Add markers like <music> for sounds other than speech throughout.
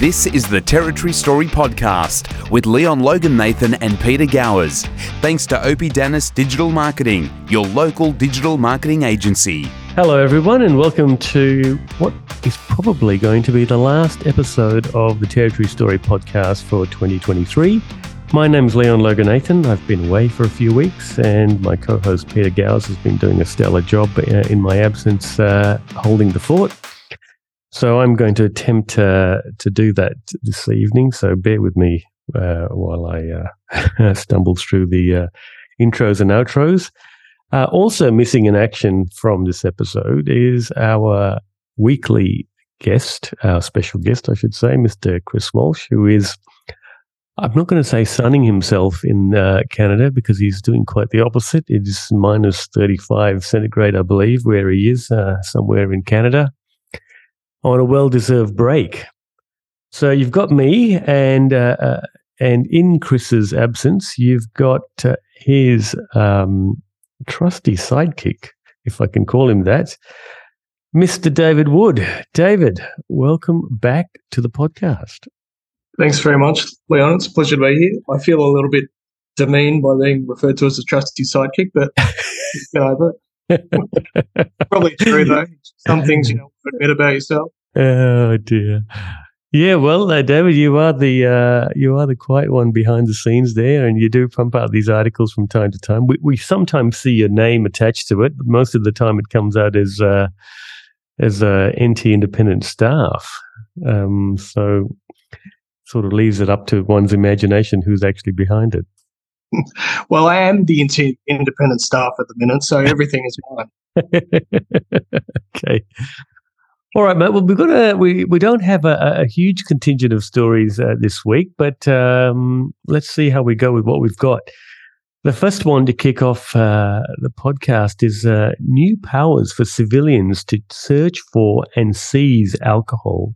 This is the Territory Story Podcast with Leon Logan Nathan and Peter Gowers. Thanks to Opie Dennis Digital Marketing, your local digital marketing agency. Hello, everyone, and welcome to what is probably going to be the last episode of the Territory Story Podcast for 2023. My name is Leon Logan Nathan. I've been away for a few weeks, and my co host Peter Gowers has been doing a stellar job uh, in my absence, uh, holding the fort. So I'm going to attempt uh, to do that this evening. So bear with me uh, while I uh, <laughs> stumble through the uh, intros and outros. Uh, also missing in action from this episode is our weekly guest, our special guest, I should say, Mr. Chris Walsh, who is, I'm not going to say sunning himself in uh, Canada because he's doing quite the opposite. It is minus 35 centigrade, I believe, where he is, somewhere in Canada on a well-deserved break. So you've got me, and uh, uh, and in Chris's absence, you've got uh, his um, trusty sidekick, if I can call him that, Mr. David Wood. David, welcome back to the podcast. Thanks very much, Leon. It's a pleasure to be here. I feel a little bit demeaned by being referred to as a trusty sidekick, but <laughs> get over it. Probably true though. Some things you don't admit about yourself. Oh dear. Yeah, well, uh, David, you are the uh, you are the quiet one behind the scenes there, and you do pump out these articles from time to time. We we sometimes see your name attached to it, but most of the time it comes out as uh, as a NT independent staff. Um, so sort of leaves it up to one's imagination who's actually behind it. Well, I am the independent staff at the minute, so everything is mine. <laughs> okay. All right, mate. Well, we've got a we we don't have a, a huge contingent of stories uh, this week, but um, let's see how we go with what we've got. The first one to kick off uh, the podcast is uh, new powers for civilians to search for and seize alcohol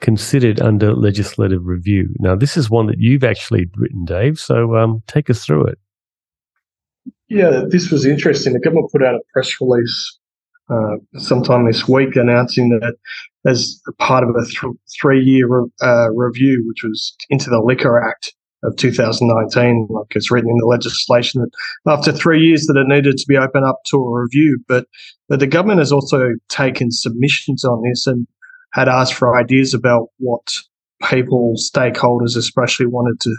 considered under legislative review. Now, this is one that you've actually written, Dave. So um, take us through it. Yeah, this was interesting. The government put out a press release uh, sometime this week announcing that as part of a th- three year uh, review, which was into the Liquor Act of 2019, like it's written in the legislation, that after three years that it needed to be opened up to a review. But, but the government has also taken submissions on this and had asked for ideas about what people, stakeholders especially, wanted to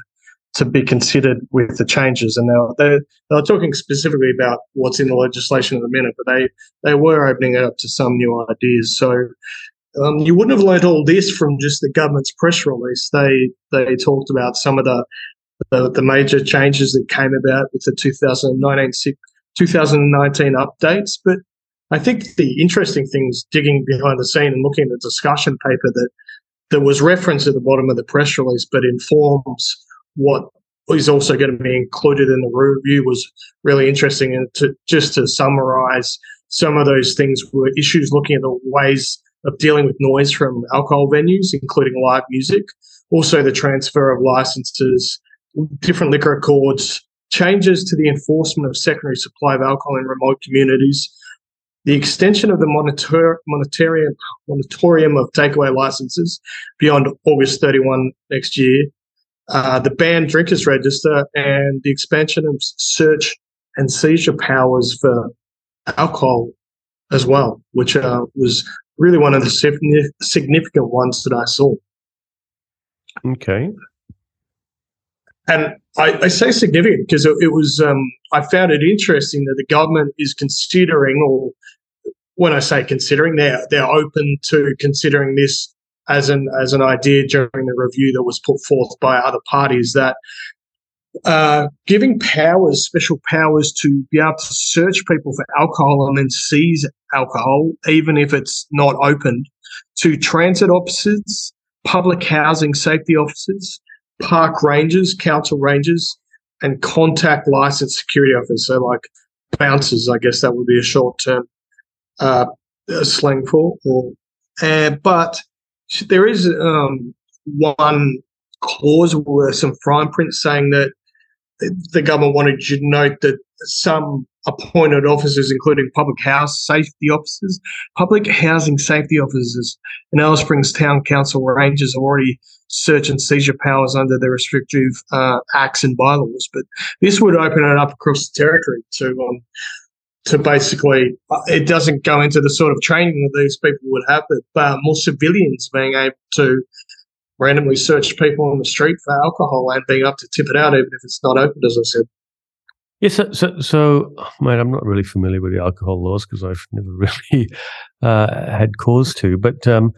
to be considered with the changes. And they they they're talking specifically about what's in the legislation at the minute, but they they were opening it up to some new ideas. So um, you wouldn't have learned all this from just the government's press release. They they talked about some of the the, the major changes that came about with the 2019 2019 updates, but I think the interesting thing is digging behind the scene and looking at the discussion paper that that was referenced at the bottom of the press release, but informs what is also going to be included in the review was really interesting. And to just to summarize, some of those things were issues looking at the ways of dealing with noise from alcohol venues, including live music, also the transfer of licenses, different liquor accords, changes to the enforcement of secondary supply of alcohol in remote communities, the extension of the monitor, moratorium, moratorium of takeaway licenses beyond August 31 next year, uh, the banned drinkers register, and the expansion of search and seizure powers for alcohol as well, which uh, was really one of the significant ones that I saw. Okay. And I, I say significant because it, it was, um, I found it interesting that the government is considering, or when I say considering, they're, they're open to considering this as an, as an idea during the review that was put forth by other parties that uh, giving powers, special powers to be able to search people for alcohol and then seize alcohol, even if it's not opened, to transit officers, public housing safety officers, park rangers, council rangers, and contact licensed security officers. So, like bouncers, I guess that would be a short term uh, slang for. Or, uh, but there is um, one clause where some fine print saying that the government wanted you to note that some appointed officers, including public house safety officers, public housing safety officers, and Alice Springs Town Council Rangers already search and seizure powers under the restrictive uh, acts and bylaws. But this would open it up across the territory to um, to basically uh, it doesn't go into the sort of training that these people would have, but uh, more civilians being able to randomly search people on the street for alcohol and being up to tip it out, even if it's not opened, as I said. Yes, so, so, so mate, I'm not really familiar with the alcohol laws because I've <laughs> never really uh, had cause to. But um,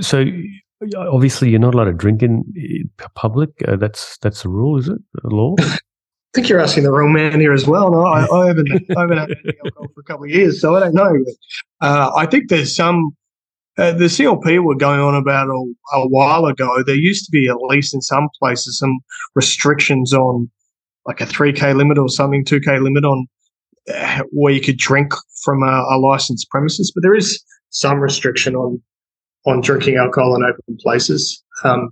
so obviously, you're not allowed to drink in public. Uh, that's that's the rule, is it? A law? <laughs> I think you're asking the wrong man here as well. No, I, I haven't, I haven't had alcohol for a couple of years, so I don't know. Uh, I think there's some. Uh, the CLP were going on about a, a while ago. There used to be, at least in some places, some restrictions on like a 3K limit or something, 2K limit on uh, where you could drink from a, a licensed premises. But there is some restriction on on drinking alcohol in open places. Um,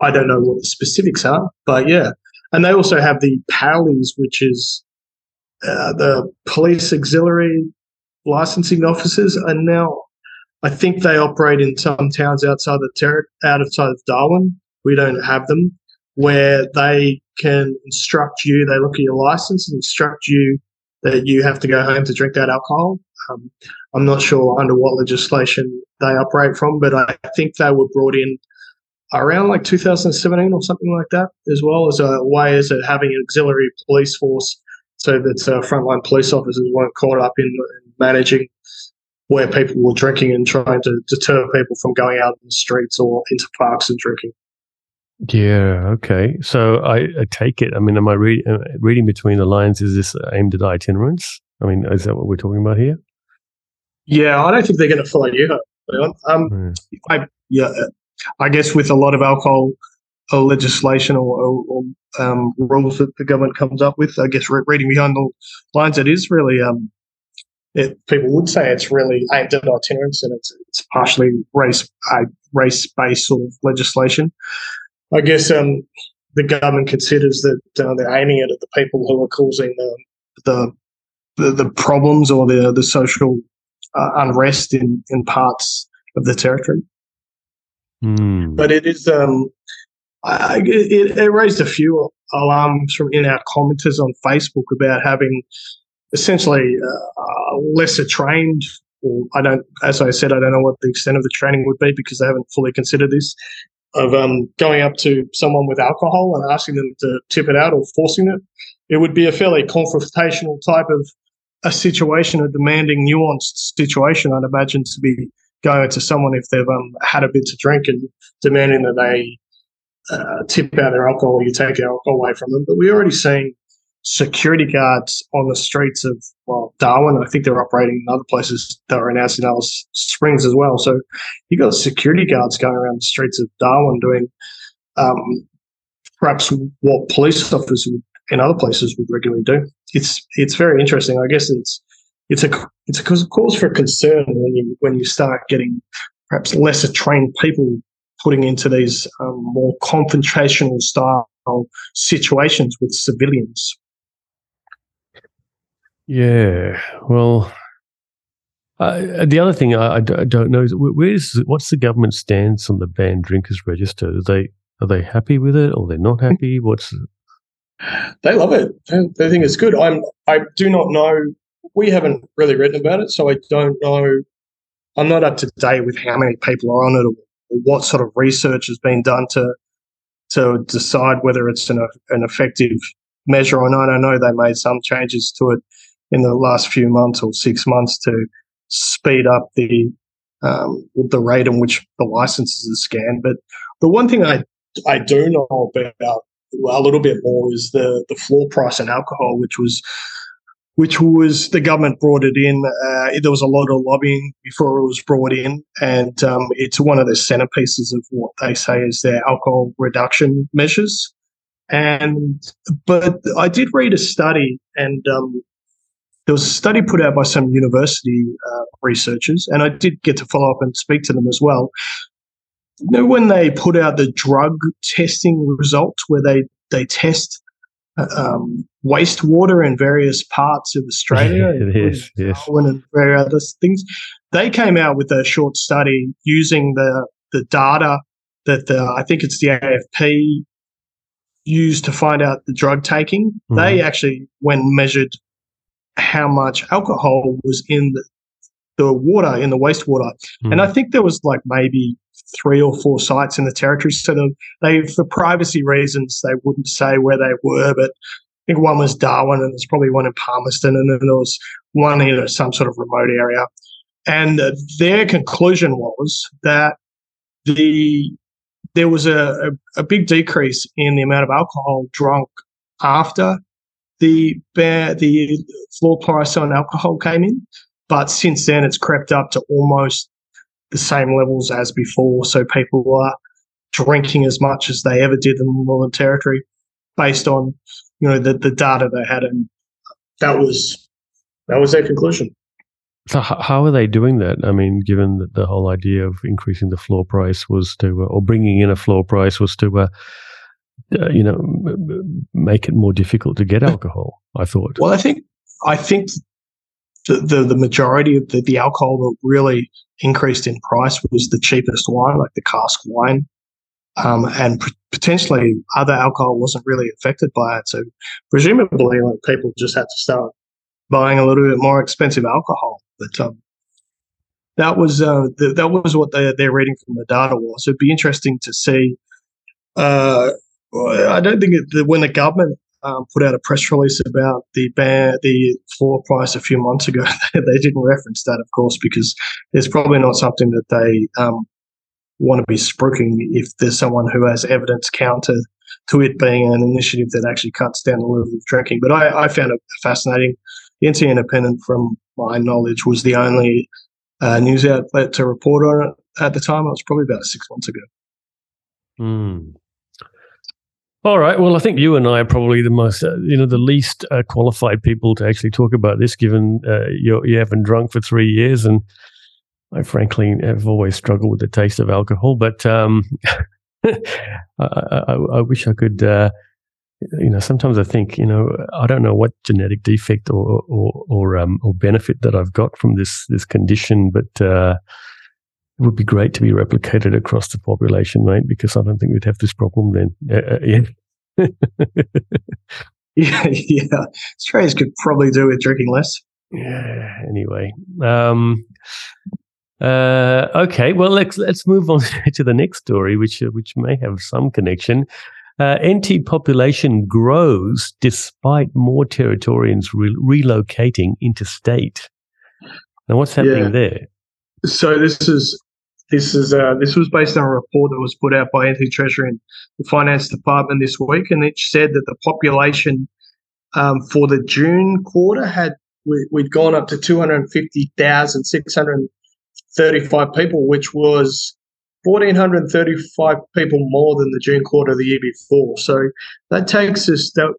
I don't know what the specifics are, but yeah. And they also have the PALIs, which is uh, the police auxiliary licensing officers, and now I think they operate in some towns outside the ter- outside of Darwin. We don't have them, where they can instruct you. They look at your license and instruct you that you have to go home to drink that alcohol. Um, I'm not sure under what legislation they operate from, but I think they were brought in around like 2017 or something like that, as well as a way as a, having an auxiliary police force so that uh, frontline police officers weren't caught up in managing where people were drinking and trying to deter people from going out in the streets or into parks and drinking. Yeah. Okay. So I, I take it. I mean, am I read, uh, reading between the lines? Is this aimed at itinerants? I mean, is that what we're talking about here? Yeah, I don't think they're going to follow you. Um, mm. I, yeah, I guess with a lot of alcohol uh, legislation or, or, um, rules that the government comes up with, I guess re- reading behind the lines, it is really. Um, it, people would say it's really aimed at itinerants, and it's it's partially race uh, race based sort of legislation. I guess um, the government considers that uh, they're aiming it at the people who are causing the the the, the problems or the the social uh, unrest in in parts of the territory. Mm. But it is um, I, it, it raised a few alarms from in our commenters on Facebook about having essentially uh, lesser trained or I don't, as I said, I don't know what the extent of the training would be because they haven't fully considered this of um, going up to someone with alcohol and asking them to tip it out or forcing it. It would be a fairly confrontational type of a situation, a demanding, nuanced situation. I'd imagine to be going to someone if they've um, had a bit to drink and demanding that they uh, tip out their alcohol, you take alcohol away from them. But we're already seeing security guards on the streets of well Darwin. I think they're operating in other places that are announced in Alice Springs as well. So you've got security guards going around the streets of Darwin doing um, perhaps what police officers in other places would regularly do. It's it's very interesting. I guess it's it's a it's a cause for concern when you when you start getting perhaps lesser trained people putting into these um, more confrontational style situations with civilians. Yeah. Well, uh, the other thing I, I, don't know is where's what's the government stance on the banned drinkers register? Are they are they happy with it or they're not happy? What's they love it. They think it's good. I'm I do not know. We haven't really written about it, so I don't know. I'm not up to date with how many people are on it or what sort of research has been done to to decide whether it's an an effective measure or not. I know they made some changes to it in the last few months or six months to speed up the um, the rate in which the licenses are scanned. But the one thing I I do know about a little bit more is the the floor price in alcohol, which was which was the government brought it in. Uh, there was a lot of lobbying before it was brought in, and um, it's one of the centerpieces of what they say is their alcohol reduction measures. And but I did read a study, and um, there was a study put out by some university uh, researchers, and I did get to follow up and speak to them as well. You know, when they put out the drug testing results, where they they test um, wastewater in various parts of Australia, <laughs> is, yes. and various other things. They came out with a short study using the the data that the I think it's the AFP used to find out the drug taking. Mm-hmm. They actually, when measured how much alcohol was in the, the water in the wastewater, mm-hmm. and I think there was like maybe three or four sites in the territory. So they, for privacy reasons, they wouldn't say where they were, but I think one was Darwin and there's probably one in Palmerston and then there was one in some sort of remote area. And uh, their conclusion was that the there was a, a, a, big decrease in the amount of alcohol drunk after the bear the floor price on alcohol came in, but since then it's crept up to almost the same levels as before. So people are drinking as much as they ever did in the Northern Territory, based on you know the, the data they had, and that was that was their conclusion. So how are they doing that? I mean, given that the whole idea of increasing the floor price was to, uh, or bringing in a floor price was to, uh, uh, you know, make it more difficult to get alcohol. I thought. Well, I think I think the, the, the majority of the, the alcohol that really increased in price was the cheapest wine, like the cask wine. Um, and p- potentially other alcohol wasn't really affected by it. So presumably, like people just had to start buying a little bit more expensive alcohol. But um, that was uh, th- that was what they they're reading from the data was. It'd be interesting to see. Uh, I don't think it, when the government um, put out a press release about the ban, the floor price a few months ago. <laughs> they didn't reference that, of course, because it's probably not something that they um, want to be spruiking if there's someone who has evidence counter to it being an initiative that actually cuts down the level of drinking. But I, I found it fascinating. The NT Independent, from my knowledge, was the only uh, news outlet to report on it at the time. It was probably about six months ago. Mm. All right. Well, I think you and I are probably the most, uh, you know, the least uh, qualified people to actually talk about this, given uh, you you haven't drunk for three years, and I frankly have always struggled with the taste of alcohol. But um, <laughs> I, I, I, wish I could. Uh, you know, sometimes I think, you know, I don't know what genetic defect or or or, um, or benefit that I've got from this this condition, but uh, it would be great to be replicated across the population, mate, because I don't think we'd have this problem then. Uh, uh yeah. <laughs> yeah, yeah. Australians could probably do with drinking less. Yeah. Anyway, um, uh, okay. Well, let's let's move on <laughs> to the next story, which uh, which may have some connection. Uh, NT population grows despite more Territorians re- relocating interstate. Now, what's happening yeah. there? So this is this is uh, this was based on a report that was put out by NT Treasury and the Finance Department this week, and it said that the population um, for the June quarter had we, had gone up to two hundred fifty thousand six hundred thirty-five people, which was fourteen hundred thirty-five people more than the June quarter of the year before. So that takes us that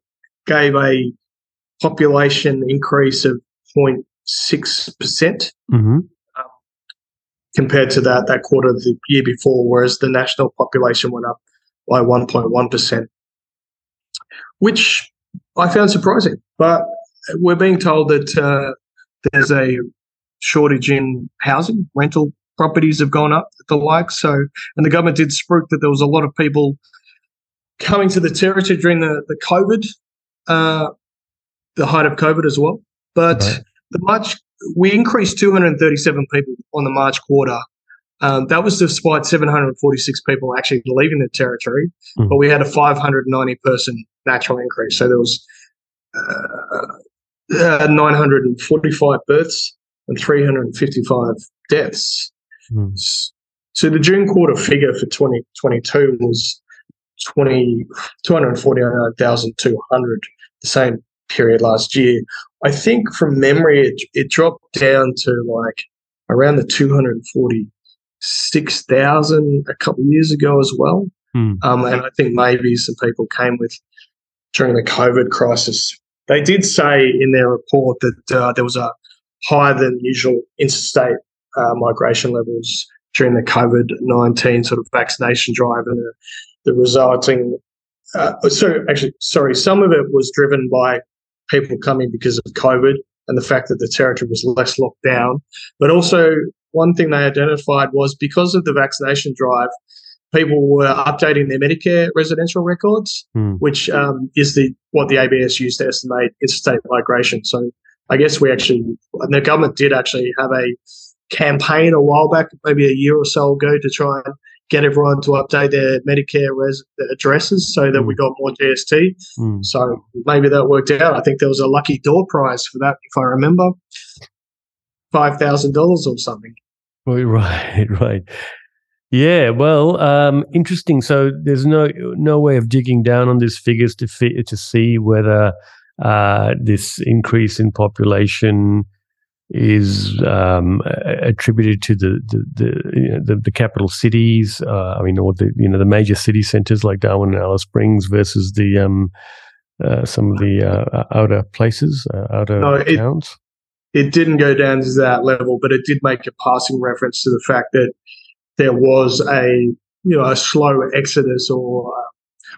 gave a population increase of 0.6 percent. Mm-hmm compared to that that quarter of the year before, whereas the national population went up by 1.1%, which I found surprising. But we're being told that uh, there's a shortage in housing, rental properties have gone up, the like. So, and the government did spruik that there was a lot of people coming to the territory during the the COVID, uh, the height of COVID as well. But right. the March we increased 237 people on the March quarter. Um, that was despite 746 people actually leaving the territory, mm. but we had a 590 person natural increase. So there was uh, uh, 945 births and 355 deaths. Mm. So the June quarter figure for 2022 was 20, 249,200, the same period last year. I think from memory, it, it dropped down to like around the 246,000 a couple of years ago as well. Hmm. Um, and I think maybe some people came with during the COVID crisis. They did say in their report that uh, there was a higher than usual interstate uh, migration levels during the COVID 19 sort of vaccination drive and the, the resulting uh, so actually, sorry, some of it was driven by people coming because of COVID and the fact that the territory was less locked down. But also, one thing they identified was because of the vaccination drive, people were updating their Medicare residential records, Hmm. which um, is the what the ABS used to estimate interstate migration. So I guess we actually, and the government did actually have a campaign a while back, maybe a year or so ago, to try and get everyone to update their Medicare res- addresses so that we got more GST. Mm. So maybe that worked out. I think there was a lucky door prize for that, if I remember, five thousand dollars or something. Right, <laughs> right, right. Yeah, well, um, interesting. So there's no no way of digging down on these figures to fi- to see whether uh, this increase in population is um, attributed to the the the, you know, the, the capital cities. Uh, I mean, or the you know the major city centers like Darwin and Alice Springs versus the um, uh, some of the uh, outer places, uh, outer No, it- towns. It didn't go down to that level, but it did make a passing reference to the fact that there was a you know a slow exodus or uh,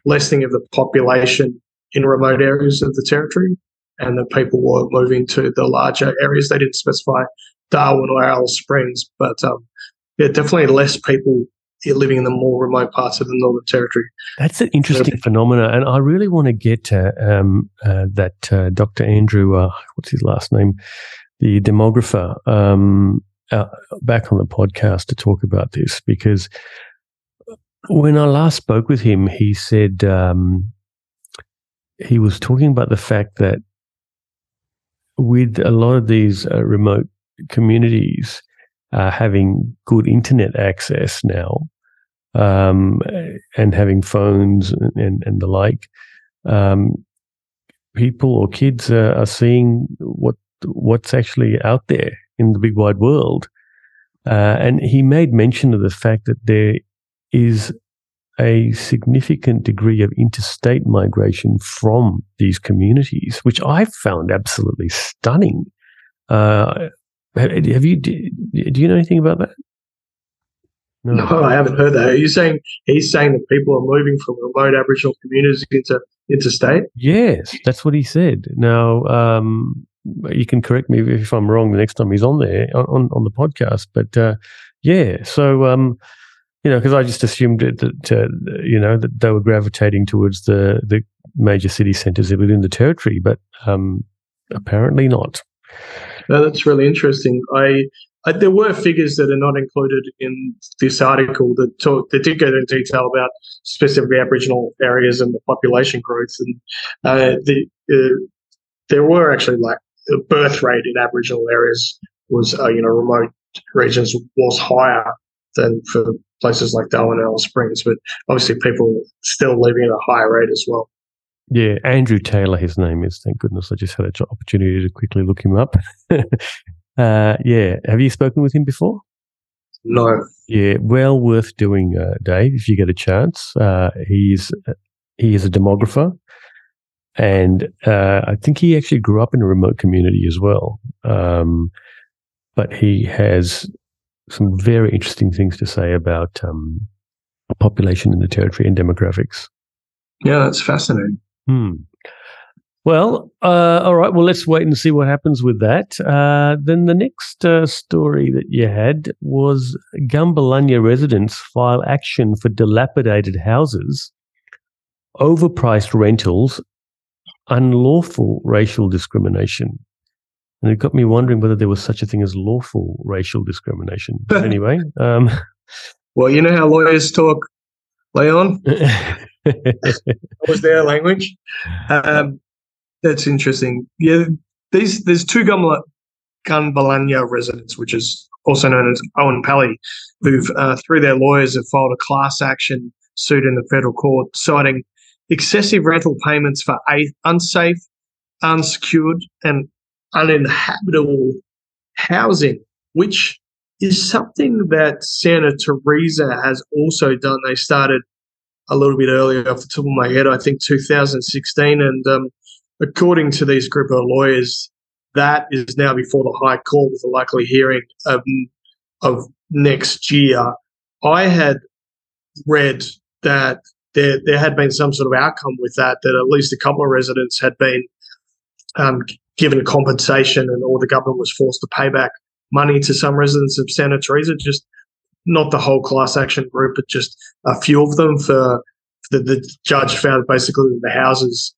lessening of the population in remote areas of the territory, and that people were moving to the larger areas. They didn't specify Darwin or Alice Springs, but um, yeah, definitely less people living in the more remote parts of the Northern Territory. That's an interesting phenomenon, and I really want to get to um, uh, that uh, Dr. Andrew, uh, what's his last name, the demographer, um, uh, back on the podcast to talk about this because when I last spoke with him, he said um, he was talking about the fact that with a lot of these uh, remote communities uh, having good internet access now, um, and having phones and, and, the like, um, people or kids are seeing what what's actually out there in the big wide world. Uh, and he made mention of the fact that there is a significant degree of interstate migration from these communities, which I found absolutely stunning. Uh, have you do, you know anything about that? No, I haven't heard that. Are you saying he's saying that people are moving from remote Aboriginal communities into interstate? Yes, that's what he said. Now, um, you can correct me if I'm wrong the next time he's on there on on the podcast. But uh, yeah, so um, you know, because I just assumed that, that uh, you know that they were gravitating towards the the major city centres within the territory, but um, apparently not. No, that's really interesting. I, I, there were figures that are not included in this article that talk that did go into detail about specifically Aboriginal areas and the population growth, and uh, the uh, there were actually like the birth rate in Aboriginal areas was uh, you know remote regions was higher than for places like Darwin and Alice Springs, but obviously people still living at a higher rate as well. Yeah, Andrew Taylor, his name is. Thank goodness, I just had an opportunity to quickly look him up. <laughs> uh, yeah, have you spoken with him before? No. Yeah, well worth doing, uh, Dave, if you get a chance. Uh, he's he is a demographer, and uh, I think he actually grew up in a remote community as well. Um, but he has some very interesting things to say about um, population in the territory and demographics. Yeah, that's fascinating. Hmm. Well, uh, all right. Well, let's wait and see what happens with that. Uh, then the next uh, story that you had was Gunbalanya residents file action for dilapidated houses, overpriced rentals, unlawful racial discrimination. And it got me wondering whether there was such a thing as lawful racial discrimination. <laughs> But anyway, um, well, you know how lawyers talk, Leon. <laughs> That was their language. Um, that's interesting. Yeah, these there's two Gunbala, Gunbalanya residents, which is also known as Oenpelli, who've uh, through their lawyers have filed a class action suit in the federal court citing excessive rental payments for a- unsafe, unsecured, and uninhabitable housing, which is something that Santa Teresa has also done. They started a little bit earlier off the top of my head, I think 2016. And um, according to these group of lawyers, that is now before the High Court with a likely hearing of, of next year. I had read that there there had been some sort of outcome with that. That at least a couple of residents had been um, given compensation, and or the government was forced to pay back money to some residents of Santa Teresa. Just not the whole class action group, but just a few of them. For the, the judge found basically that the houses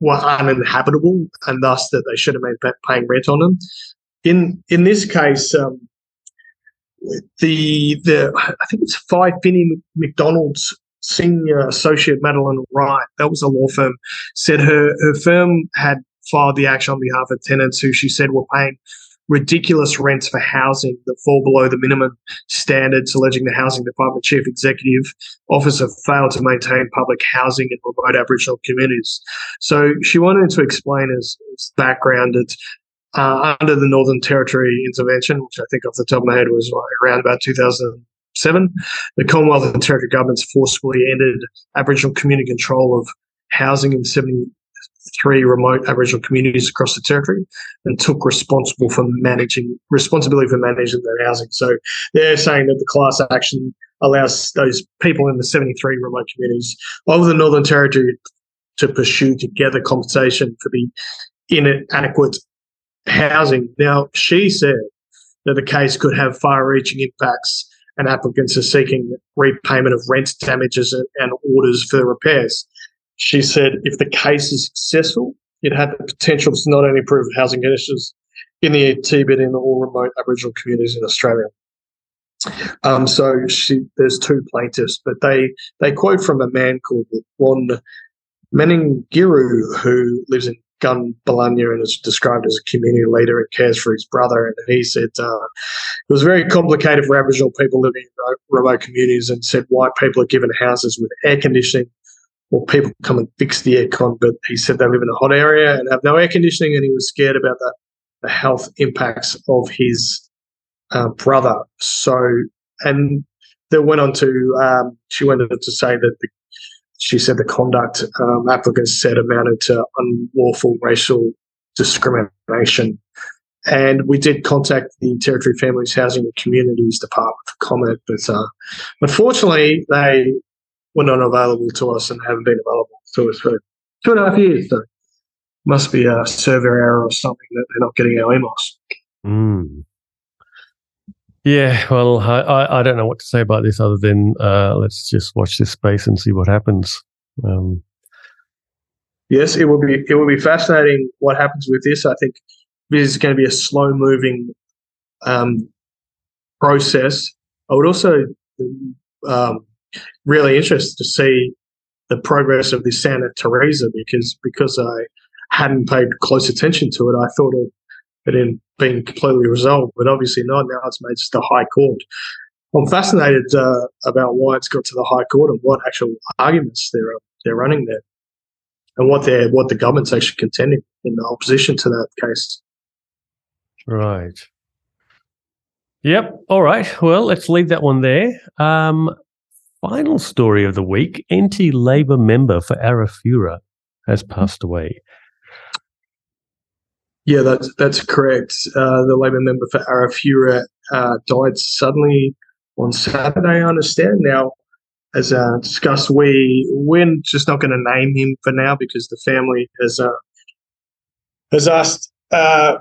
were uninhabitable, and thus that they should have been paying rent on them. In in this case, um, the the I think it's Phi Finney McDonald's senior associate Madeline Wright, that was a law firm, said her her firm had filed the action on behalf of tenants who she said were paying ridiculous rents for housing that fall below the minimum standards, alleging the Housing Department Chief Executive Officer failed to maintain public housing in remote Aboriginal communities. So she wanted to explain as, as background that uh, under the Northern Territory intervention, which I think off the top of my head was around about 2007, the Commonwealth and Territory governments forcibly ended Aboriginal community control of housing in 73 remote Aboriginal communities across the territory and took responsible for managing responsibility for managing their housing. So they're saying that the class action allows those people in the 73 remote communities of the Northern Territory to pursue together compensation for the inadequate housing. Now, she said that the case could have far reaching impacts and applicants are seeking repayment of rent damages and orders for repairs. She said if the case is successful, it had the potential to not only improve housing conditions in the ET, but in all remote Aboriginal communities in Australia. Um, so she, there's two plaintiffs, but they, they quote from a man called Ron Meningiru, who lives in Gun Bunya and is described as a community leader and cares for his brother. And he said uh, it was very complicated for Aboriginal people living in remote communities and said white people are given houses with air conditioning or people come and fix the aircon. But he said they live in a hot area and have no air conditioning and he was scared about the, the health impacts of his uh, brother. So, and they went on to, um, she went on to say that the she said the conduct um, applicants said amounted to unlawful racial discrimination. And we did contact the Territory Families Housing and Communities Department for comment, but uh, unfortunately, they were not available to us and haven't been available to us for two and a half years. So must be a server error or something that they're not getting our emails. Mm. Yeah, well, I, I don't know what to say about this other than uh, let's just watch this space and see what happens. Um, yes, it will be it will be fascinating what happens with this. I think this is going to be a slow moving um, process. I would also um, really interested to see the progress of this Santa Teresa because because I hadn't paid close attention to it. I thought it had been completely resolved, but obviously not. Now it's made to the High Court. I'm fascinated uh, about why it's got to the High Court and what actual arguments they're they're running there, and what they what the government's actually contending in opposition to that case. Right. Yep. All right. Well, let's leave that one there. Um, final story of the week: NT Labor member for Arafura has passed away. Yeah, that's that's correct. Uh, the Labor member for Arafura uh, died suddenly on Saturday. I understand. Now, as uh, discussed, we we're just not going to name him for now because the family has uh, has asked uh,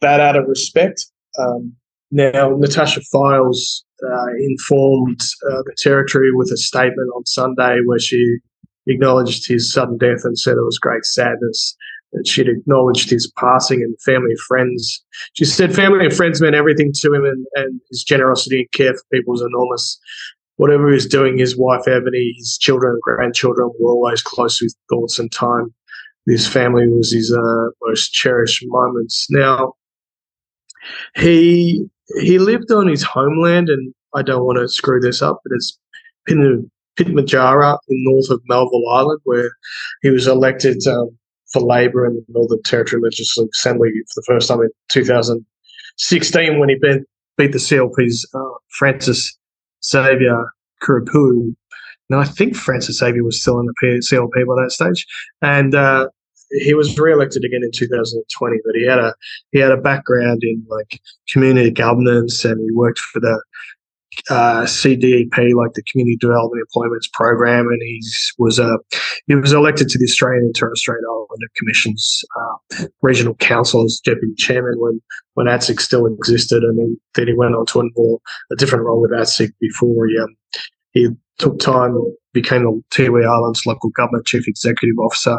that out of respect. Um, now, Natasha Fyles uh, informed the Territory with a statement on Sunday where she acknowledged his sudden death and said it was great sadness that she'd acknowledged his passing and family and friends. She said family and friends meant everything to him, and, and his generosity and care for people was enormous. Whatever he was doing, his wife Ebony, his children and grandchildren were always close with thoughts and time. His family was his uh, most cherished moments. Now, he he lived on his homeland, and I don't want to screw this up, but it's Pitjantjatjara in north of Melville Island, where he was elected um, for Labor in the Northern Territory Legislative Assembly for the first time in 2016 when he beat, beat the CLP's uh, Francis Xavier Kurrupuwu. Now, I think Francis Xavier was still in the CLP by that stage. And uh, he was re-elected again in 2020, but he had a he had a background in like community governance, and he worked for the uh, CDEP, like the Community Development Employments Program, and he was uh, he was elected to the Australian Strait Islander Commission's uh, Regional Council as deputy chairman when when ATSIC still existed, and then, then he went on to a more a different role with ATSIC before he um, he took time, became the Tiwi Islands local government chief executive officer.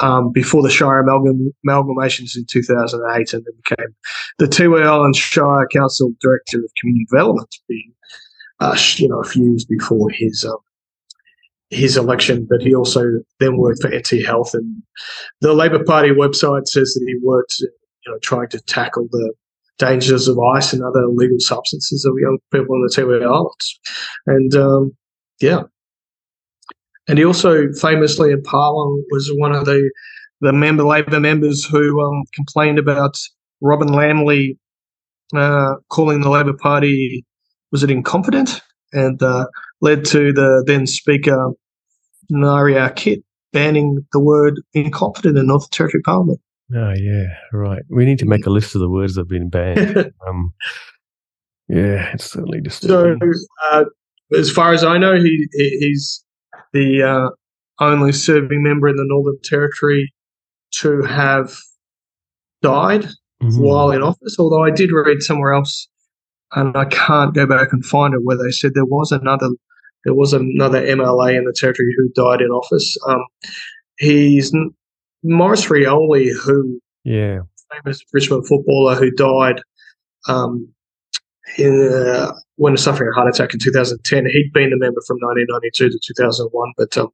Um, before the Shire amalgam, amalgamations in 2008, and then became the Tiwi Islands Shire Council Director of Community Development, being uh, you know, a few years before his um, his election. But he also then worked for NT Health, and the Labor Party website says that he worked, you know, trying to tackle the dangers of ice and other illegal substances of young people in the Tiwi Islands, and um, yeah. And he also famously in Parliament was one of the the member Labor members who um, complained about Robyn Lambley uh, calling the Labor Party was it incompetent and uh, led to the then Speaker Naria Kit banning the word incompetent in Northern Territory Parliament. Oh yeah, right. We need to make a list of the words that have been banned. <laughs> um, yeah, it's certainly disturbing. So, uh, as far as I know, he he's the uh, only serving member in the Northern Territory to have died mm-hmm. while in office. Although I did read somewhere else and I can't go back and find it where they said there was another there was another MLA in the territory who died in office. Um, he's Maurice Rioli, who yeah famous Richmond footballer who died um, in, uh, when suffering a heart attack in 2010. He'd been a member from 1992 to 2001, but um,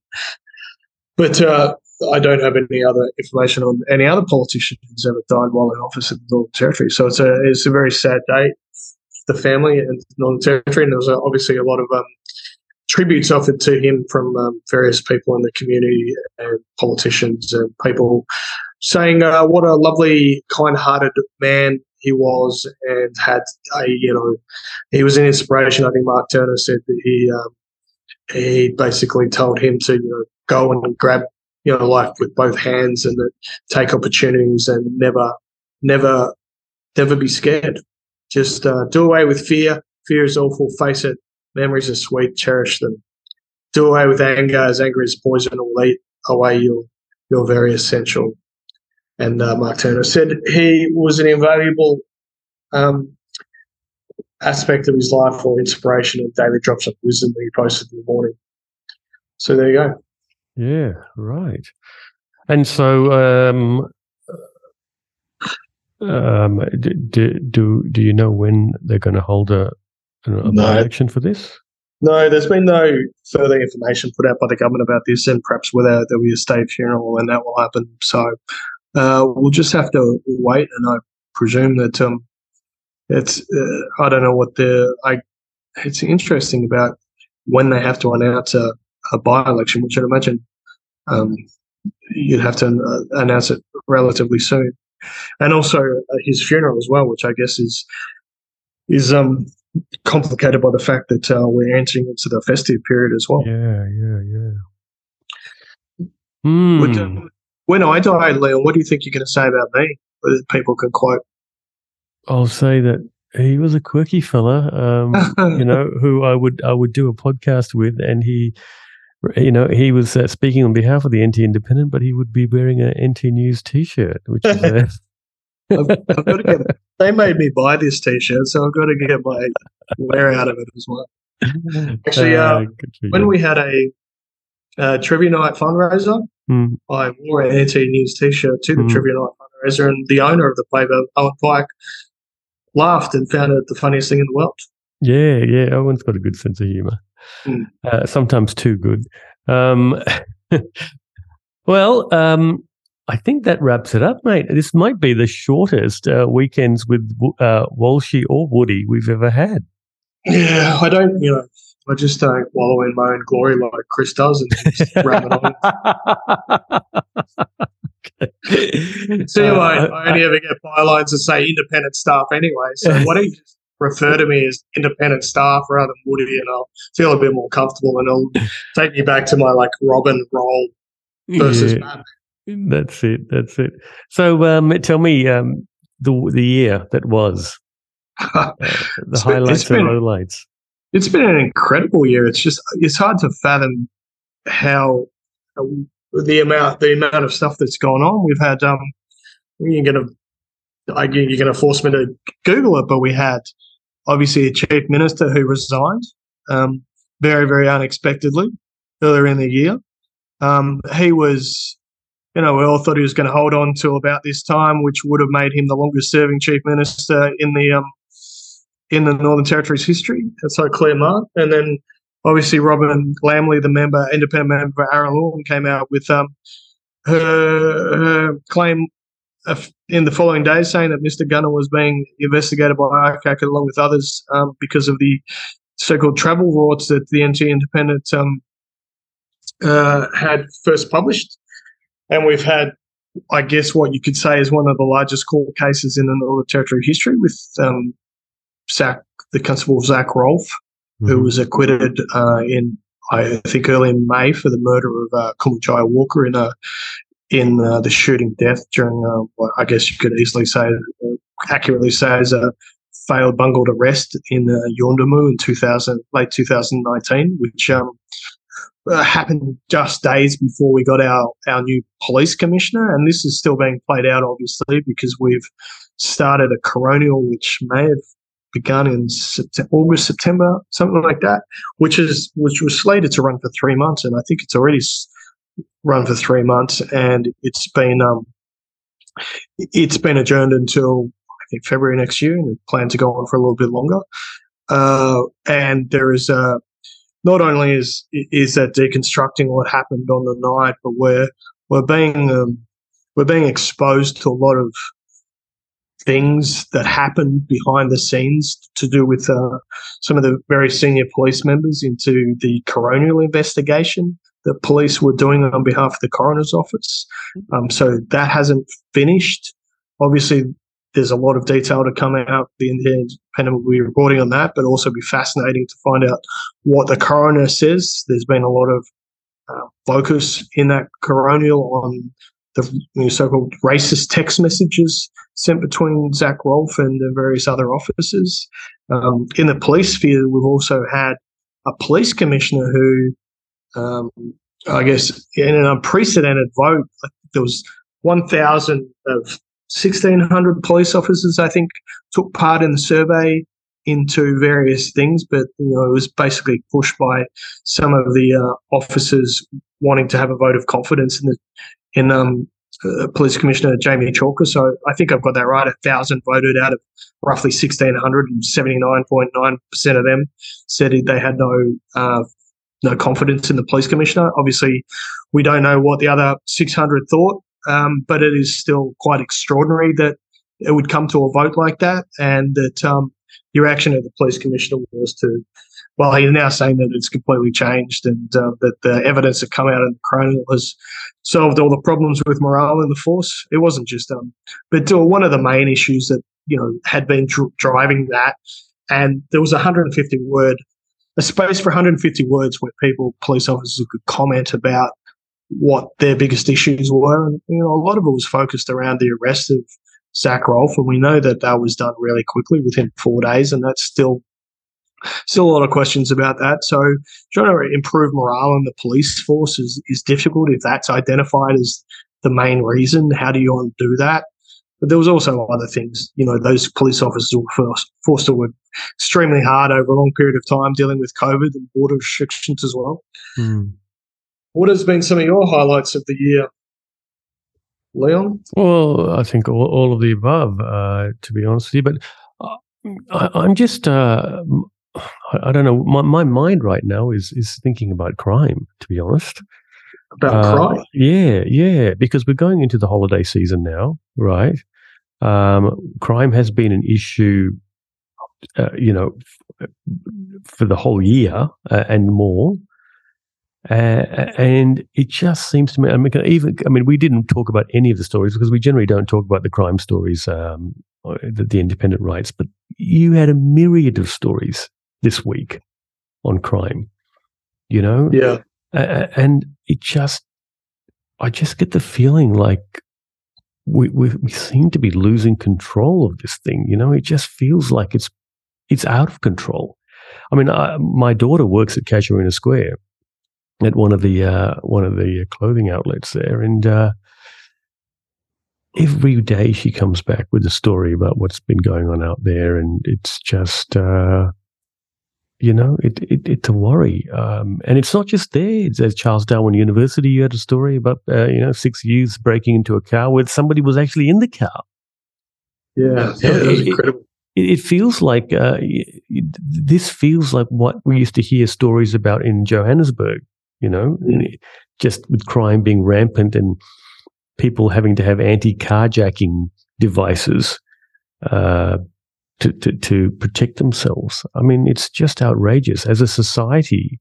but uh, I don't have any other information on any other politician who's ever died while in office in the Northern Territory. So it's a it's a very sad day the family and Northern Territory. And there was obviously a lot of um, tributes offered to him from um, various people in the community and politicians and people saying uh, what a lovely, kind-hearted man he was and had a you know he was an inspiration. I think Mark Turner said that he um, he basically told him to you know go and grab you know life with both hands and that take opportunities and never never never be scared. Just uh, do away with fear. Fear is awful. Face it. Memories are sweet. Cherish them. Do away with anger, as anger is poison. Or eat away your your very essential. And uh, Mark Turner said he was an invaluable um, aspect of his life or inspiration and daily drops of wisdom that he posted in the morning. So there you go. Yeah, right. And so um, um, do, do do you know when they're going to hold a, a no. election for this? No, there's been no further information put out by the government about this, and perhaps whether there'll be a state funeral and that will happen. So uh, we'll just have to wait, and I presume that um, it's uh, I don't know what the I. It's interesting about when they have to announce a, a by-election, which I'd imagine um, you'd have to uh, announce it relatively soon and also uh, his funeral as well, which I guess is is um, complicated by the fact that uh, we're entering into the festive period as well. Yeah, yeah, yeah. Mm. uh, when I die, Leon, what do you think you're going to say about me? That people can quote. I'll say that he was a quirky fella, um, <laughs> you know, who I would I would do a podcast with, and he you know, he was uh, speaking on behalf of the NT Independent, but he would be wearing an NT News T-shirt, which is. Uh, <laughs> I've, I've got to get, they made me buy this T-shirt, so I've got to get my wear out of it as well. <laughs> Actually, uh, uh when we had a uh, trivia night fundraiser, mm. I wore an NT News T-shirt to the mm. trivia night fundraiser, and the owner of the paper, Owen Pike, laughed and found it the funniest thing in the world. Yeah, yeah, Owen's got a good sense of humour. Mm. Uh, sometimes too good. Um, <laughs> well, um, I think that wraps it up, mate. This might be the shortest uh, weekends with uh, Walshy or Woody we've ever had. Yeah, I don't, you know, I just don't wallow in my own glory like Chris does and just <laughs> ram it on. okay. See, uh, I, I only ever get bylines that say independent staff anyway. So why don't you just refer to me as independent staff rather than Woody, and I'll feel a bit more comfortable, and it'll take me back to my like Robin role versus yeah, That's it. That's it. So, um, tell me um, the the year that was <laughs> uh, the highlights and lowlights. It's been an incredible year. It's just it's hard to fathom how uh, the amount the amount of stuff that's gone on. We've had um, you're gonna you're gonna force me to Google it, but we had obviously a chief minister who resigned um, very very unexpectedly earlier in the year. Um, he was, you know, we all thought he was going to hold on to about this time, which would have made him the longest serving chief minister in the um, in the Northern Territory's history. So Claire Martin, and then obviously Robyn Lambley, the member, independent member for Araluen, came out with um, her, her claim in the following days saying that Mr. Gunner was being investigated by ICAC along with others um, because of the so-called travel rorts that the NT Independent um, uh, had first published. And we've had, I guess, what you could say is one of the largest court cases in the Northern Territory history with um, Zach, the Constable Zach Rolfe, mm-hmm. who was acquitted uh, in, I think, early in May for the murder of uh, Kumanjayi Walker in a in uh, the shooting death during, uh, what I guess you could easily say, uh, accurately say, as a failed bungled arrest in uh, Yuendumu in 2000, late 2019, which um, uh, happened just days before we got our, our new police commissioner. And this is still being played out, obviously, because we've started a coronial which may have begun in August, September, something like that, which is which was slated to run for three months, and I think it's already run for three months, and it's been um, it's been adjourned until I think February next year, and plan to go on for a little bit longer. Uh, and there is a not only is is that deconstructing what happened on the night, but we're we're being um, we're being exposed to a lot of things that happened behind the scenes to do with uh, some of the very senior police members into the coronial investigation that police were doing on behalf of the coroner's office. Um, so that hasn't finished. Obviously, there's a lot of detail to come out. The Independent will be reporting on that, but also be fascinating to find out what the coroner says. There's been a lot of uh, focus in that coronial on the so-called racist text messages sent between Zach Rolfe and the various other officers. Um, in the police sphere, we've also had a police commissioner who, um, I guess, in an unprecedented vote, there was 1,000 of 1,600 police officers, I think, took part in the survey into various things, but you know it was basically pushed by some of the uh, officers wanting to have a vote of confidence in the in um, uh, Police Commissioner Jamie Chalker. So I think I've got that right. A thousand voted out of roughly 1,600, and 79.9 percent of them said they had no uh, no confidence in the police commissioner. Obviously, we don't know what the other 600 thought. Um, but it is still quite extraordinary that it would come to a vote like that, and that um, the reaction of the police commissioner was to, well, he's now saying that it's completely changed and uh, that the evidence that come out in the coronial has solved all the problems with morale in the force. It wasn't just um, but uh, one of the main issues that you know had been dr- driving that, and there was 150 word a space for 150 words where people, police officers, could comment about what their biggest issues were. And, you know, a lot of it was focused around the arrest of Zach Rolfe. And we know that that was done really quickly within four days. And that's still, still a lot of questions about that. So trying to improve morale in the police force is, is difficult if that's identified as the main reason. How do you undo that? But there was also other things. You know, those police officers were forced, forced to work extremely hard over a long period of time dealing with COVID and border restrictions as well. Mm. What has been some of your highlights of the year, Leon? Well, I think all, all of the above, uh, to be honest with you. But uh, I, am just, uh, <sighs> I, don't know, my, my mind right now is is thinking about crime, to be honest. About uh, crime? Yeah, yeah, because we're going into the holiday season now, right? Um, crime has been an issue, uh, you know, f- for the whole year uh, and more. Uh, and it just seems to me, I mean, even, I mean, we didn't talk about any of the stories because we generally don't talk about the crime stories, um, the, the independent rights, but you had a myriad of stories this week on crime, you know? Yeah. And it just, I just get the feeling like we, we, we seem to be losing control of this thing. You know, it just feels like it's, it's out of control. I mean, I, my daughter works at Casuarina Square at one of the uh, one of the clothing outlets there, and uh, every day she comes back with a story about what's been going on out there, and it's just. Uh, you know, it, it, it's a worry. Um, and it's not just there. It's at Charles Darwin University. You had a story about, uh, you know, six youths breaking into a car where somebody was actually in the car. Yeah, yeah, that was incredible. It, it feels like uh, this feels like what we used to hear stories about in Johannesburg. You know, mm. just with crime being rampant and people having to have anti-carjacking devices uh, to, to, to protect themselves. I mean, it's just outrageous. As a society,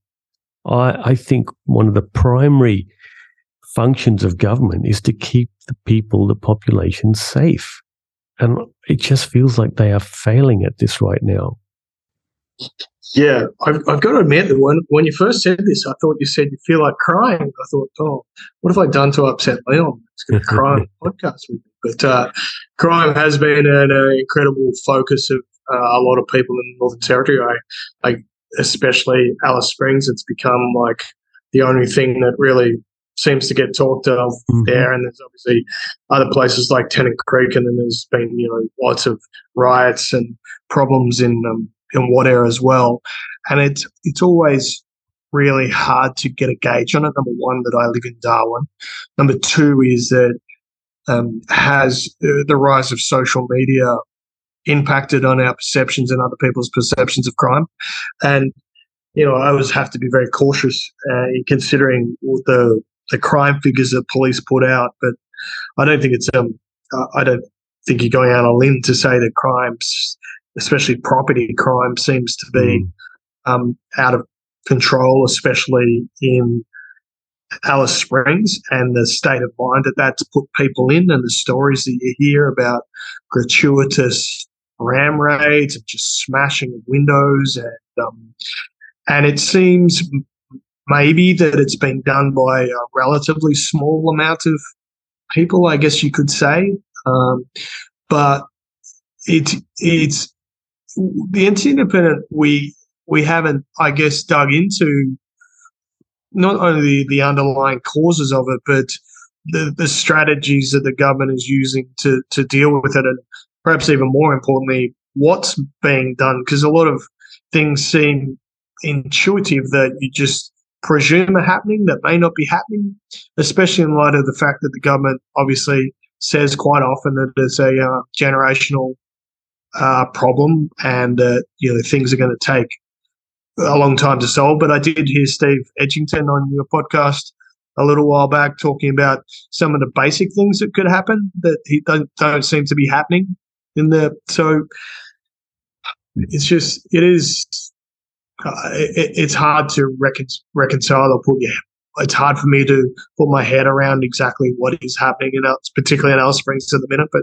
I, I think one of the primary functions of government is to keep the people, the population safe. And it just feels like they are failing at this right now. Yeah, I've, I've got to admit that when, when you first said this, I thought you said you feel like crying. I thought, oh, what have I done to upset Leon? He's going to cry on the <laughs> podcast with me. But uh, crime has been an uh, incredible focus of uh, a lot of people in the Northern Territory. I, I, especially Alice Springs, it's become like the only thing that really seems to get talked of mm-hmm. there. And there's obviously other places like Tennant Creek, and then there's been you know lots of riots and problems in um, in Wadeye as well. And it's it's always really hard to get a gauge on it. Number one, that I live in Darwin. Number two is that um, has uh, the rise of social media impacted on our perceptions and other people's perceptions of crime. And you know, I always have to be very cautious uh, in considering the the crime figures that police put out. But I don't think it's um I don't think you're going out on a limb to say that crimes, especially property crime, seems to be mm. um, out of control, especially in Alice Springs and the state of mind that that's put people in, and the stories that you hear about gratuitous ram raids and just smashing windows, and um, and it seems maybe that it's been done by a relatively small amount of people, I guess you could say, um, but it's it's the independent we we haven't, I guess, dug into not only the underlying causes of it, but the, the strategies that the government is using to, to deal with it. And perhaps even more importantly, what's being done. Because a lot of things seem intuitive that you just presume are happening that may not be happening, especially in light of the fact that the government obviously says quite often that it's a uh, generational uh, problem and that you know things are going to take a long time to solve. But I did hear Steve Edgington on your podcast a little while back talking about some of the basic things that could happen that he don't, don't seem to be happening in the so it's just it is uh, it, it's hard to recon, reconcile or put yeah it's hard for me to put my head around exactly what is happening in particularly in Alice Springs at the minute but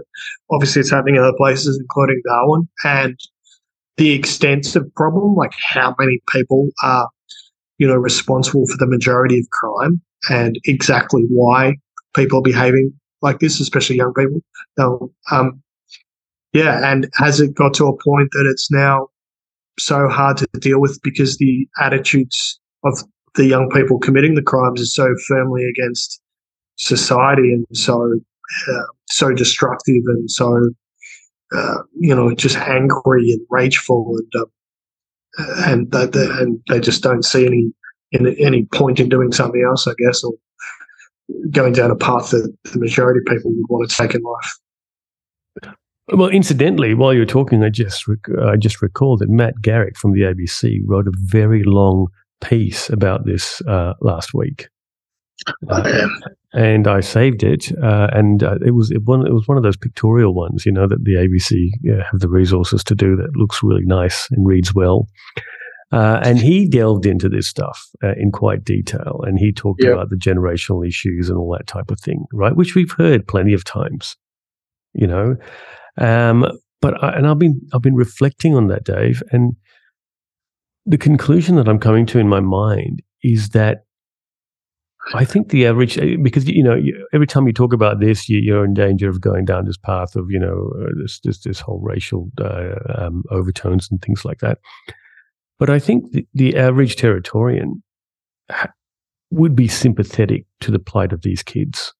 obviously it's happening in other places including Darwin and the extensive problem, like how many people are, you know, responsible for the majority of crime and exactly why people are behaving like this, especially young people. So, um, yeah, and has it got to a point that it's now so hard to deal with because the attitudes of the young people committing the crimes is so firmly against society and so uh, so destructive and so uh, you know, just angry and rageful, and uh, and they, and they just don't see any any point in doing something else, I guess, or going down a path that the majority of people would want to take in life. Well, incidentally, while you're talking, I just rec- I just recalled that Matt Garrick from the ABC wrote a very long piece about this uh, last week. Uh, and I saved it, uh, and uh, it was it, one, it was one of those pictorial ones, you know, that the ABC have the resources to do that looks really nice and reads well. Uh, and he delved into this stuff uh, in quite detail, and he talked yep. about the generational issues and all that type of thing, right? Which we've heard plenty of times, you know. Um, but I, and I've been I've been reflecting on that, Dave, and the conclusion that I'm coming to in my mind is that I think the average, eh, because you know, every time you talk about this, you, are in danger of going down this path of you know uh, this this this whole racial uh, um, overtones and things like that. But I think the, the average Territorian would be sympathetic to the plight of these kids,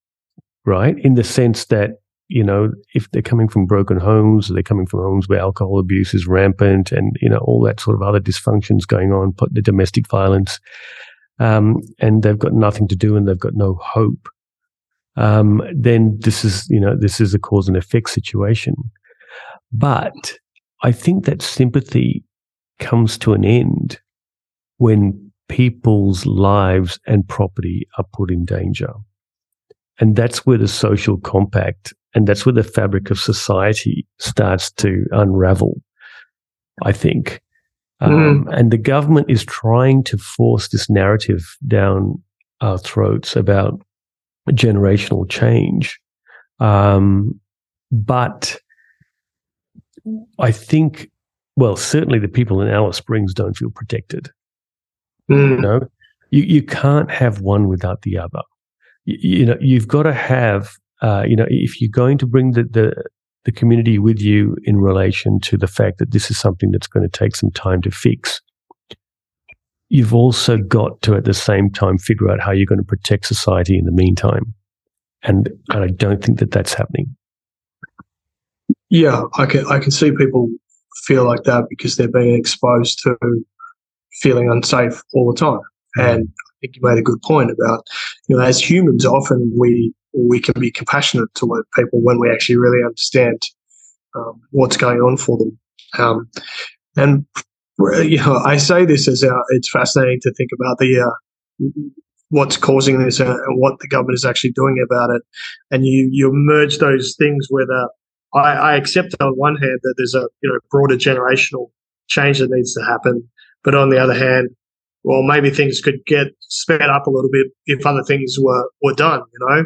right? In the sense that, you know, if they're coming from broken homes, they're coming from homes where alcohol abuse is rampant and, you know, all that sort of other dysfunctions going on, put the domestic violence, um, and they've got nothing to do and they've got no hope. Um, then this is, you know, this is a cause and effect situation. But I think that sympathy comes to an end when people's lives and property are put in danger. And that's where the social compact and that's where the fabric of society starts to unravel, I think. Um, mm. And the government is trying to force this narrative down our throats about generational change. Um, but I think, well, certainly the people in Alice Springs don't feel protected. Mm. You know, you, you can't have one without the other. You, you know, you've got to have, uh, you know, if you're going to bring the, the, the community with you in relation to the fact that this is something that's going to take some time to fix, you've also got to at the same time figure out how you're going to protect society in the meantime. And, and I don't think that that's happening. Yeah, I can I can see people feel like that because they're being exposed to feeling unsafe all the time. Mm. And I think you made a good point about, you know, as humans, often we we can be compassionate toward people when we actually really understand um, what's going on for them. Um, and you know, I say this as uh, it's fascinating to think about the uh, what's causing this uh, and what the government is actually doing about it. And you you merge those things with I accept on one hand that there's a you know broader generational change that needs to happen, but on the other hand, well, maybe things could get sped up a little bit if other things were were done, you know.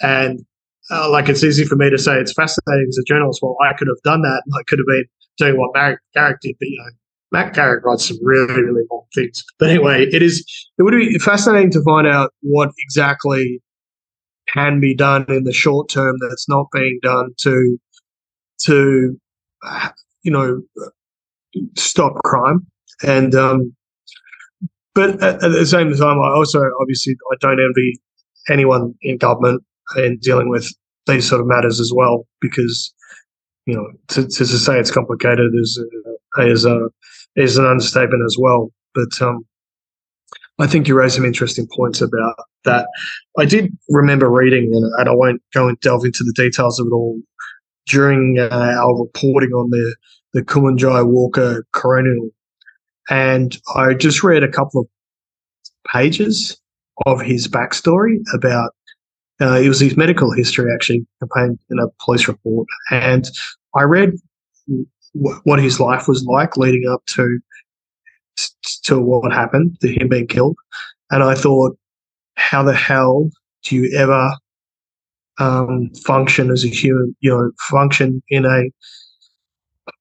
And uh, like it's easy for me to say it's fascinating as a journalist. Well, I could have done that. I could have been doing what Matt Garrick did, but you know, Matt Garrick writes some really really long things. But anyway, it is it would be fascinating to find out what exactly can be done in the short term that's not being done to to you know stop crime and um, but at, at, the same time i also obviously i don't envy anyone in government in dealing with these sort of matters as well because you know to, to say it's complicated is is a is an understatement as well but um, I think you raised some interesting points about that. I did remember reading, and, and I won't go and delve into the details of it all during uh, our reporting on the the Kumanjayi Walker coronial, and I just read a couple of pages of his backstory about. Uh, it was his medical history actually contained in a police report, and I read w- what his life was like leading up to to what happened, to him being killed, and I thought, how the hell do you ever um, function as a human, you know, function in a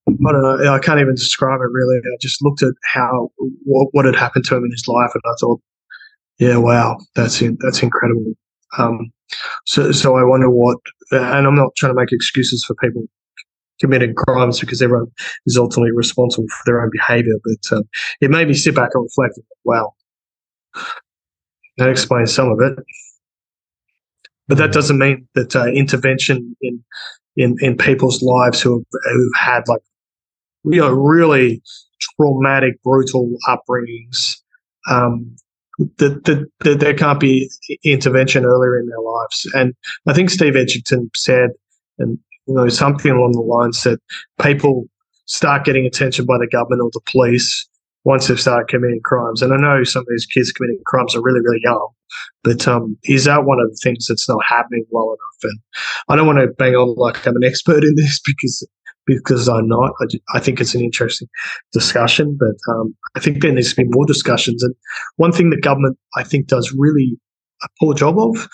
I don't know. I can't even describe it really. I just looked at how what, what had happened to him in his life, and I thought, yeah, wow, that's in, that's incredible. Um, so, so I wonder what, and I'm not trying to make excuses for people committing crimes because everyone is ultimately responsible for their own behaviour, but um, it made me sit back and reflect. Wow, that explains some of it. But that doesn't mean that uh, intervention in, in in people's lives who have who've had like you know really traumatic, brutal upbringings. Um, that, that, that there can't be intervention earlier in their lives. And I think Steve Edgington said, and you know, something along the lines that people start getting attention by the government or the police once they've started committing crimes. And I know some of these kids committing crimes are really, really young, but um, is that one of the things that's not happening well enough? And I don't want to bang on like I'm an expert in this <laughs> because because I'm not. I, I think it's an interesting discussion, but um, I think there needs to be more discussions. And one thing the government I think does really a poor job of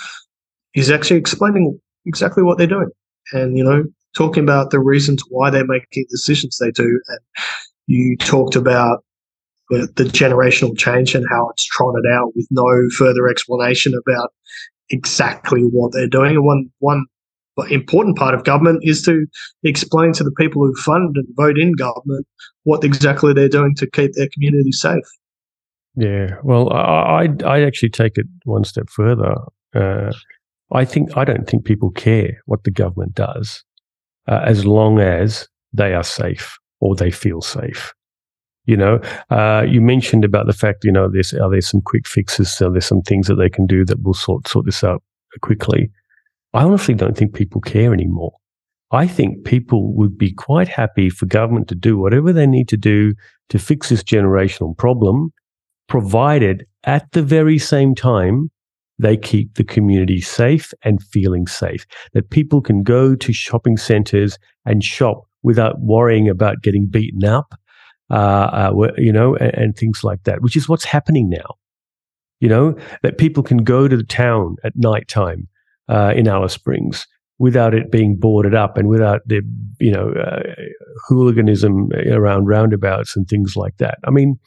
is actually explaining exactly what they're doing, and you know talking about the reasons why they're making decisions they do. And you talked about the, the generational change and how it's trotted out with no further explanation about exactly what they're doing. And one one important part of government is to explain to the people who fund and vote in government what exactly they're doing to keep their community safe. Yeah, well, I I actually take it one step further. Uh, I think I don't think people care what the government does, uh, as long as they are safe or they feel safe. You know, uh, you mentioned about the fact, you know, there's are there some quick fixes? Are there some things that they can do that will sort sort this out quickly? I honestly don't think people care anymore. I think people would be quite happy for government to do whatever they need to do to fix this generational problem, provided at the very same time they keep the community safe and feeling safe. That people can go to shopping centers and shop without worrying about getting beaten up, uh, uh, you know, and, and things like that, which is what's happening now. You know, that people can go to the town at night time uh, in Alice Springs without it being boarded up and without the you know uh, hooliganism around roundabouts and things like that. I mean,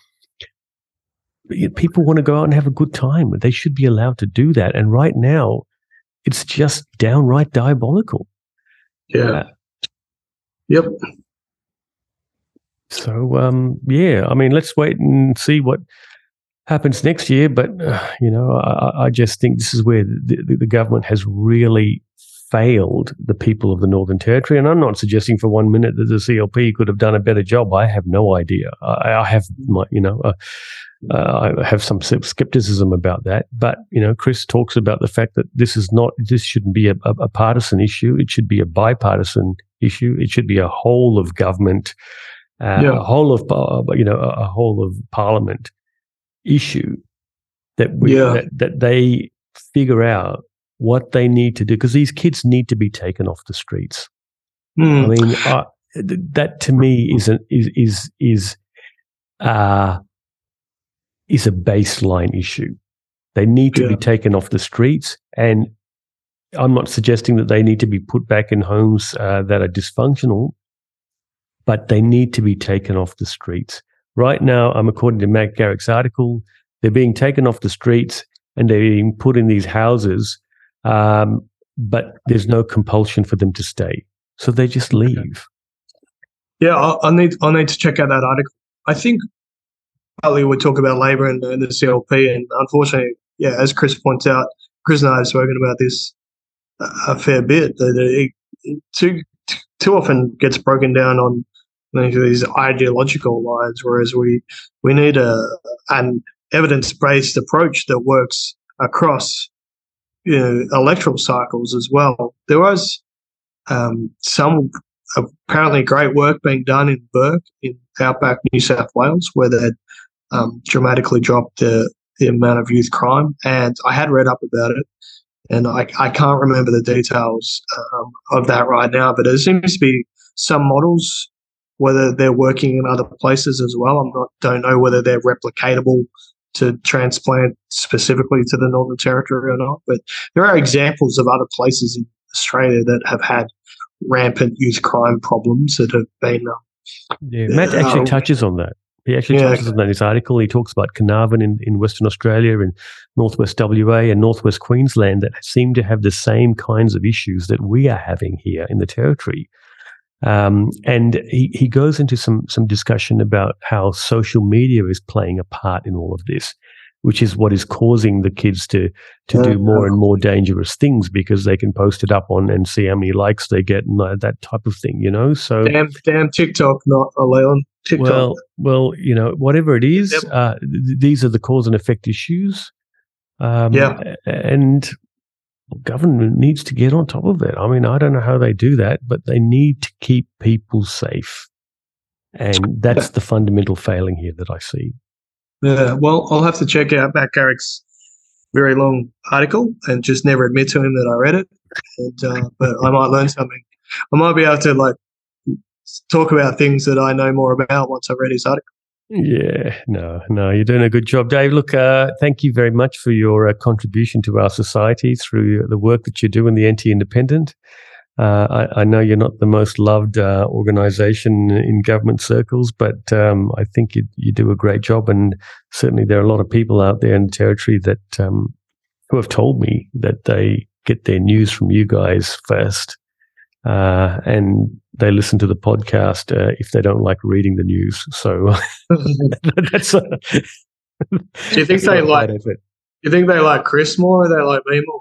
people want to go out and have a good time. They should be allowed to do that. And right now, it's just downright diabolical. Yeah. Uh, yep. So, um, yeah, I mean, let's wait and see what happens next year. But, uh, you know, I, I, just think this is where the, the, government has really failed the people of the Northern Territory. And I'm not suggesting for one minute that the CLP could have done a better job. I have no idea. I, I have my, you know, uh, uh, I have some skepticism about that. But, you know, Chris talks about the fact that this is not, this shouldn't be a, a, a partisan issue. It should be a bipartisan issue. It should be a whole of government, uh, yeah. a whole of, uh, you know, a whole of parliament issue that we, yeah. that, that they figure out what they need to do because these kids need to be taken off the streets. Mm. I mean, uh, that to me is a, is is is uh, is a baseline issue. They need to yeah. be taken off the streets, and I'm not suggesting that they need to be put back in homes uh, that are dysfunctional, but they need to be taken off the streets. Right now, I'm according to Matt Garrick's article, they're being taken off the streets and they're being put in these houses, um, but there's no compulsion for them to stay. So they just leave. Yeah, i i need i need to check out that article. I think partly we talk about Labor and, and, the CLP, and unfortunately, yeah, as Chris points out, Chris and I have spoken about this a, a fair bit. That it, too too often gets broken down on these ideological lines, whereas we we need a an evidence based approach that works across you know electoral cycles as well. There was um, some apparently great work being done in Bourke in outback New South Wales, where they'd um, dramatically dropped the, the amount of youth crime. And I had read up about it, and I, I can't remember the details um, of that right now, but there seems to be some models whether they're working in other places as well. I'm not don't know whether they're replicatable to transplant specifically to the Northern Territory or not. But there are examples of other places in Australia that have had rampant youth crime problems that have been. Um, yeah, Matt actually uh, touches on that. He actually yeah. touches on that in his article. He talks about Carnarvon in, in Western Australia and Northwest WA and Northwest Queensland that seem to have the same kinds of issues that we are having here in the Territory. Um, and he, he goes into some some discussion about how social media is playing a part in all of this, which is what is causing the kids to to do more and more dangerous things because they can post it up on and see how many likes they get and that type of thing, you know. So damn, damn TikTok, not a Leon. TikTok. Well, well, you know, whatever it is, yep. uh, th- these are the cause and effect issues. Um, yeah, and government needs to get on top of it. I mean, I don't know how they do that, but they need to keep people safe. And that's the fundamental failing here that I see. Yeah, well, I'll have to check out Matt Garrick's very long article and just never admit to him that I read it. And, uh, but I might learn something. I might be able to like talk about things that I know more about once I read his article. Yeah, no, no, you're doing a good job, Dave. Look, uh, thank you very much for your uh, contribution to our society through the work that you do in the NT Independent. Uh, I, I, know you're not the most loved uh, organization in government circles, but um, I think you, you, do a great job. And certainly there are a lot of people out there in the territory that um, who have told me that they get their news from you guys first. Uh, and they listen to the podcast uh, if they don't like reading the news. So <laughs> that's. A, Do you think they like? Do you think they like Chris more, or they like me more?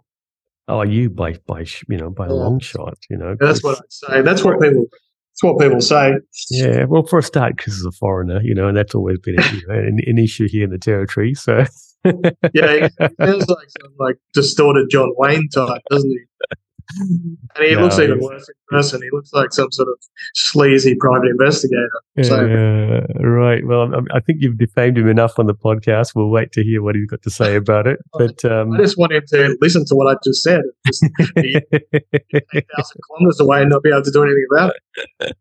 Oh, you by by you know by yeah. a long shot, you know. Yeah, that's what I say. That's what people. That's what people say. Yeah, well, for a start, Chris is a foreigner, you know, and that's always been a, you know, an, an, issue here in the territory. So, yeah, he <laughs> feels like some like distorted John Wayne type, doesn't he? <laughs> And he no, looks even worse in person. He looks like some sort of sleazy private investigator. So. Uh, right. Well, I think you've defamed him enough on the podcast. We'll wait to hear what he's got to say about it. <laughs> But um, I just want him to listen to what I just said. <laughs> Just be 8,000 kilometers away and not be able to do anything about it.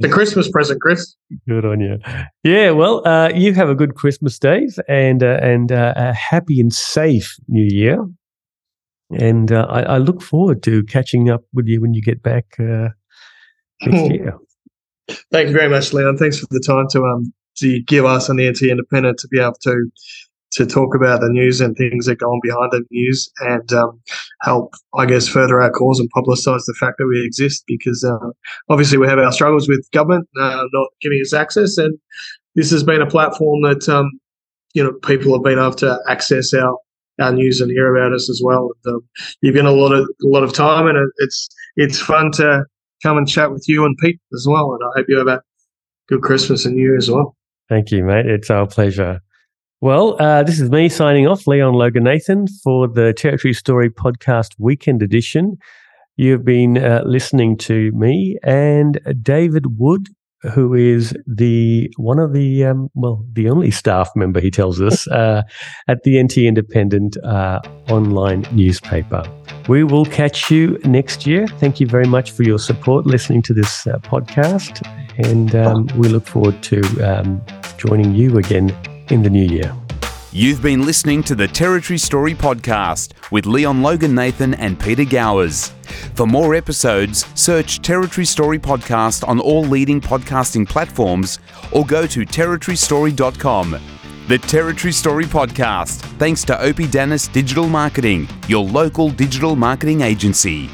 The Christmas present, Chris. Good on you. Yeah. Well, uh, you have a good Christmas days and uh, and uh, a happy and safe New Year. And uh, I, I, look forward to catching up with you when you get back uh, next <laughs> year. Thank you very much, Leon. Thanks for the time to um to give us on the NT Independent to be able to to talk about the news and things that go on behind the news and um, help, I guess, further our cause and publicise the fact that we exist because uh, obviously we have our struggles with government uh, not giving us access, and this has been a platform that um, you know people have been able to access our our news and hear about us as well. Um, you've given a lot of a lot of time, and it's it's fun to come and chat with you and Pete as well. And I hope you have a good Christmas and New Year as well. Thank you, mate. It's our pleasure. Well, uh, this is me signing off, Leon Logan Nathan, for the Territory Story Podcast Weekend Edition. You've been uh, listening to me and David Wood who is the one of the um, well the only staff member he tells us <laughs> uh, at the NT Independent uh, online newspaper. We will catch you next year. Thank you very much for your support listening to this uh, podcast, and um, we look forward to um, joining you again in the new year. You've been listening to the Territory Story Podcast with Leon Logan Nathan and Peter Gowers. For more episodes, search Territory Story Podcast on all leading podcasting platforms or go to territorystory.com. The Territory Story Podcast, thanks to Opie Dennis Digital Marketing, your local digital marketing agency.